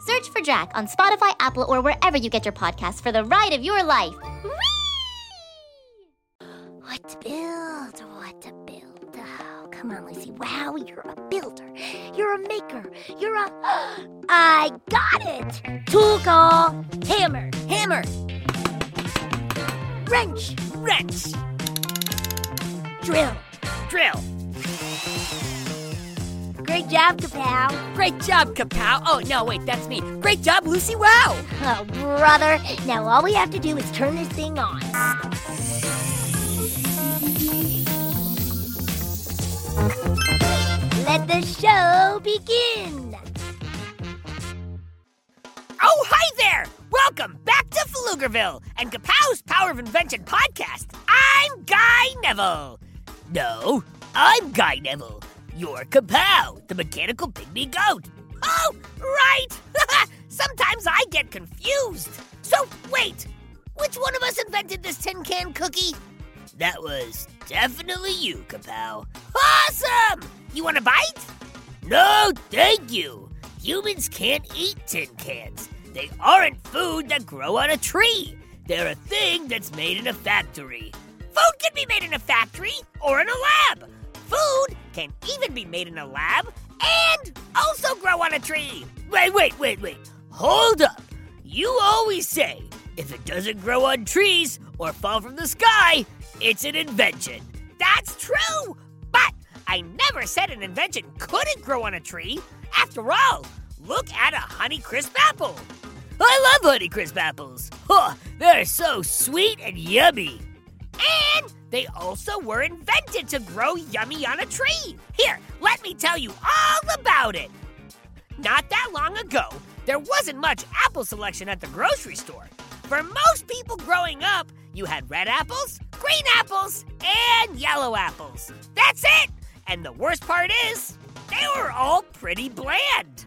Search for Drac on Spotify, Apple, or wherever you get your podcasts for the ride of your life. Whee! What to build? What to build? Oh, come on, Lucy. Wow, you're a builder. You're a maker. You're a. I got it! Tool call. Hammer. Hammer. Wrench. Wrench. Drill. Drill. Great job, Kapow. Great job, Kapow. Oh, no, wait, that's me. Great job, Lucy Wow. Oh, brother. Now all we have to do is turn this thing on. Let the show begin. Oh, hi there! Welcome back to Pflugerville and Kapow's Power of Invention podcast. I'm Guy Neville. No, I'm Guy Neville. You're Kapow, the mechanical pygmy goat. Oh, right! Sometimes I get confused. So, wait, which one of us invented this tin can cookie? That was definitely you, Kapow. Awesome! You want a bite? No, thank you. Humans can't eat tin cans. They aren't food that grow on a tree. They're a thing that's made in a factory. Food can be made in a factory or in a lab. Food can even be made in a lab and also grow on a tree. Wait, wait, wait, wait. Hold up. You always say if it doesn't grow on trees or fall from the sky, it's an invention. That's true. But I never said an invention couldn't grow on a tree. After all, look at a Honeycrisp apple. I love Honeycrisp apples. Huh, they're so sweet and yummy. And they also were invented to grow yummy on a tree. Here, let me tell you all about it. Not that long ago, there wasn't much apple selection at the grocery store. For most people growing up, you had red apples, green apples, and yellow apples. That's it! And the worst part is, they were all pretty bland.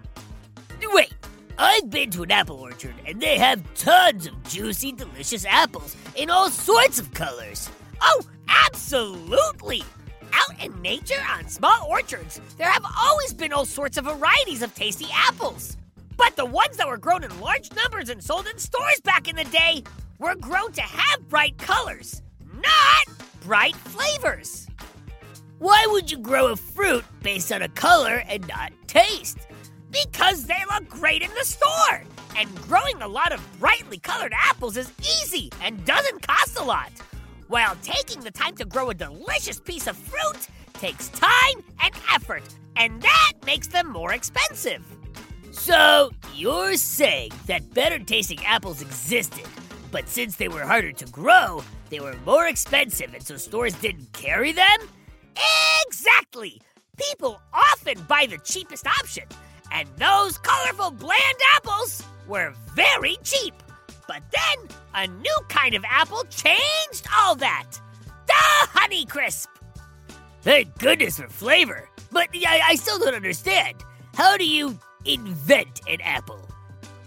Wait, I've been to an apple orchard and they have tons of juicy, delicious apples in all sorts of colors. Oh, absolutely! Out in nature on small orchards, there have always been all sorts of varieties of tasty apples. But the ones that were grown in large numbers and sold in stores back in the day were grown to have bright colors, not bright flavors. Why would you grow a fruit based on a color and not taste? Because they look great in the store. And growing a lot of brightly colored apples is easy and doesn't cost a lot. While taking the time to grow a delicious piece of fruit takes time and effort, and that makes them more expensive. So, you're saying that better tasting apples existed, but since they were harder to grow, they were more expensive and so stores didn't carry them? Exactly! People often buy the cheapest option, and those colorful, bland apples were very cheap. But then a new kind of apple changed all that the Honeycrisp! Thank goodness for flavor. But I, I still don't understand. How do you invent an apple?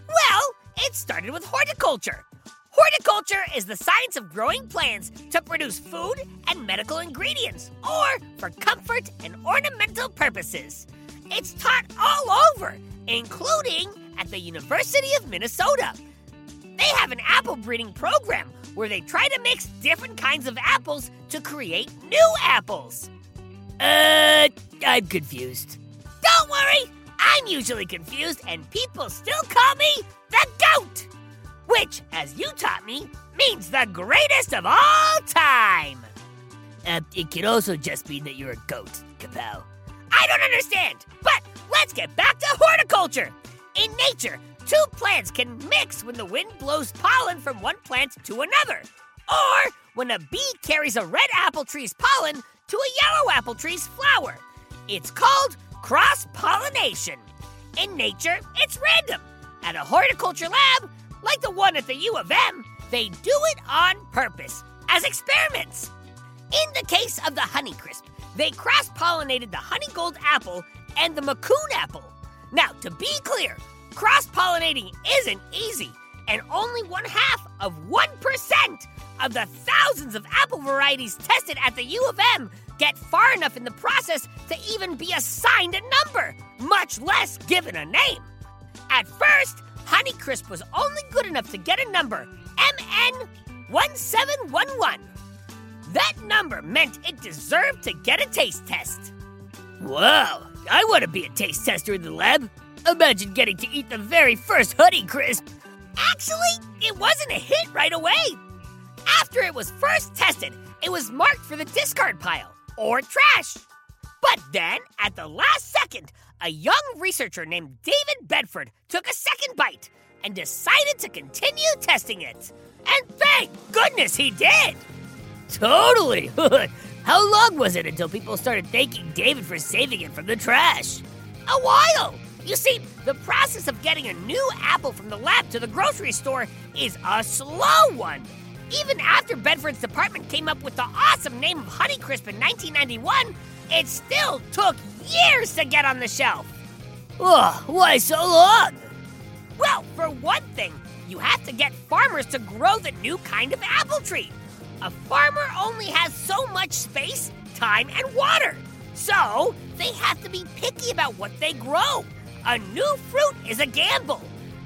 Well, it started with horticulture. Horticulture is the science of growing plants to produce food and medical ingredients, or for comfort and ornamental purposes. It's taught all over, including at the University of Minnesota. They have an apple breeding program where they try to mix different kinds of apples to create new apples. Uh, I'm confused. Don't worry, I'm usually confused and people still call me the goat. Which, as you taught me means the greatest of all time. Uh, it could also just mean that you're a goat, Kapow. I don't understand, but let's get back to horticulture. In nature, two plants can mix when the wind blows pollen from one plant to another, or when a bee carries a red apple tree's pollen to a yellow apple tree's flower. It's called cross pollination. In nature, it's random. At a horticulture lab, like the one at the U of M, they do it on purpose, as experiments. In the case of the Honeycrisp, they cross pollinated the Honeygold apple and the Macoun apple. Now, to be clear, cross pollinating isn't easy, and only one half of 1% of the thousands of apple varieties tested at the U of M get far enough in the process to even be assigned a number, much less given a name. At first, Honeycrisp was only good enough to get a number, MN1711. That number meant it deserved to get a taste test. Wow, I want to be a taste tester in the lab. Imagine getting to eat the very first Honeycrisp. Actually, it wasn't a hit right away. After it was first tested, it was marked for the discard pile or trash. But then, at the last second, a young researcher named David Bedford took a second bite and decided to continue testing it. And thank goodness he did! Totally! How long was it until people started thanking David for saving it from the trash? A while! You see, the process of getting a new apple from the lab to the grocery store is a slow one. Even after Bedford's department came up with the awesome name of Honeycrisp in 1991, it still took years to get on the shelf. Oh, why so long? Well, for one thing, you have to get farmers to grow the new kind of apple tree. A farmer only has so much space, time, and water. So, they have to be picky about what they grow. A new fruit is a gamble,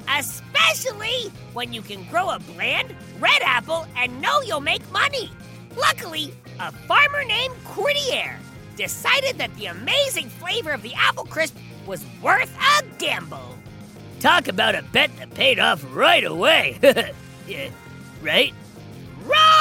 especially when you can grow a bland red apple and know you'll make money. Luckily, a farmer named Courtier decided that the amazing flavor of the apple crisp was worth a gamble. Talk about a bet that paid off right away. yeah, right? Wrong!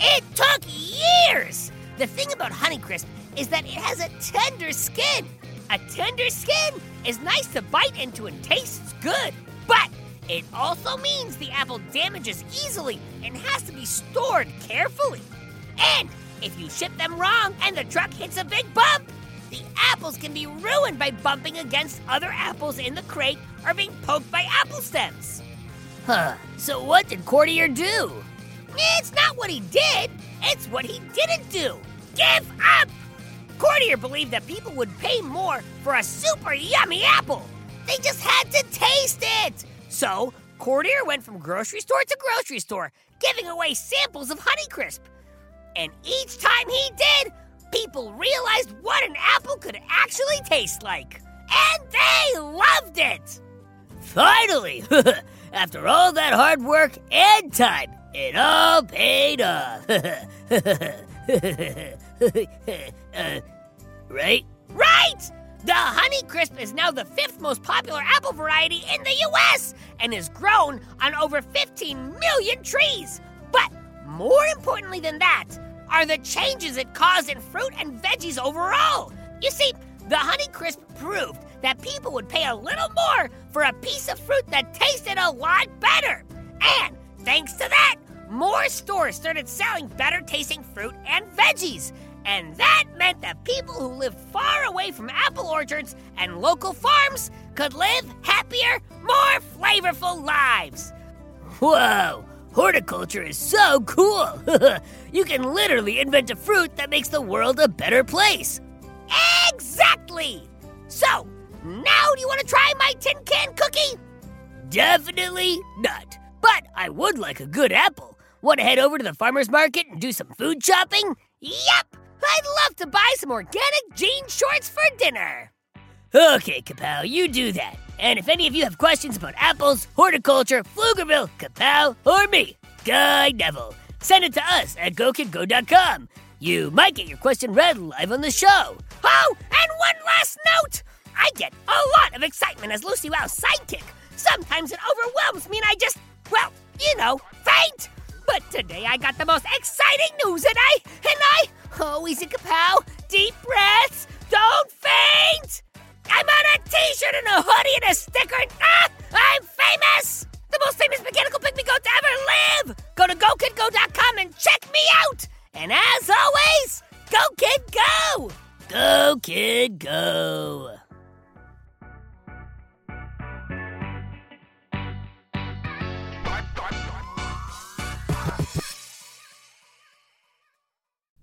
It took years! The thing about Honeycrisp is that it has a tender skin. A tender skin is nice to bite into and tastes good, but it also means the apple damages easily and has to be stored carefully. And if you ship them wrong and the truck hits a big bump, the apples can be ruined by bumping against other apples in the crate or being poked by apple stems. Huh, so what did Courtier do? It's not what he did, it's what he didn't do. Give up! Courtier believed that people would pay more for a super yummy apple. They just had to taste it. So, Courtier went from grocery store to grocery store, giving away samples of Honeycrisp. And each time he did, people realized what an apple could actually taste like. And they loved it! Finally! After all that hard work and time, it all paid off. uh, right? Right! The Honeycrisp is now the fifth most popular apple variety in the US and is grown on over 15 million trees. But more importantly than that are the changes it caused in fruit and veggies overall. You see, the Honeycrisp proved that people would pay a little more for a piece of fruit that tasted a lot better. And thanks to that, more stores started selling better tasting fruit and veggies. And that meant that people who live far away from apple orchards and local farms could live happier, more flavorful lives. Whoa! Horticulture is so cool! you can literally invent a fruit that makes the world a better place. Exactly! So, now do you want to try my tin can cookie? Definitely not. But I would like a good apple. Want to head over to the farmer's market and do some food shopping? Yep! I'd love to buy some organic jean shorts for dinner. Okay, Kapow, you do that. And if any of you have questions about apples, horticulture, Pflugerville, Kapow, or me, Guy Neville, send it to us at GoKidGo.com. You might get your question read live on the show. Oh, and one last note! I get a lot of excitement as Lucy Wow's sidekick. Sometimes it overwhelms me and I just, well, you know, faint. But today I got the most exciting news, and I, and I, oh, easy kapow, deep breaths,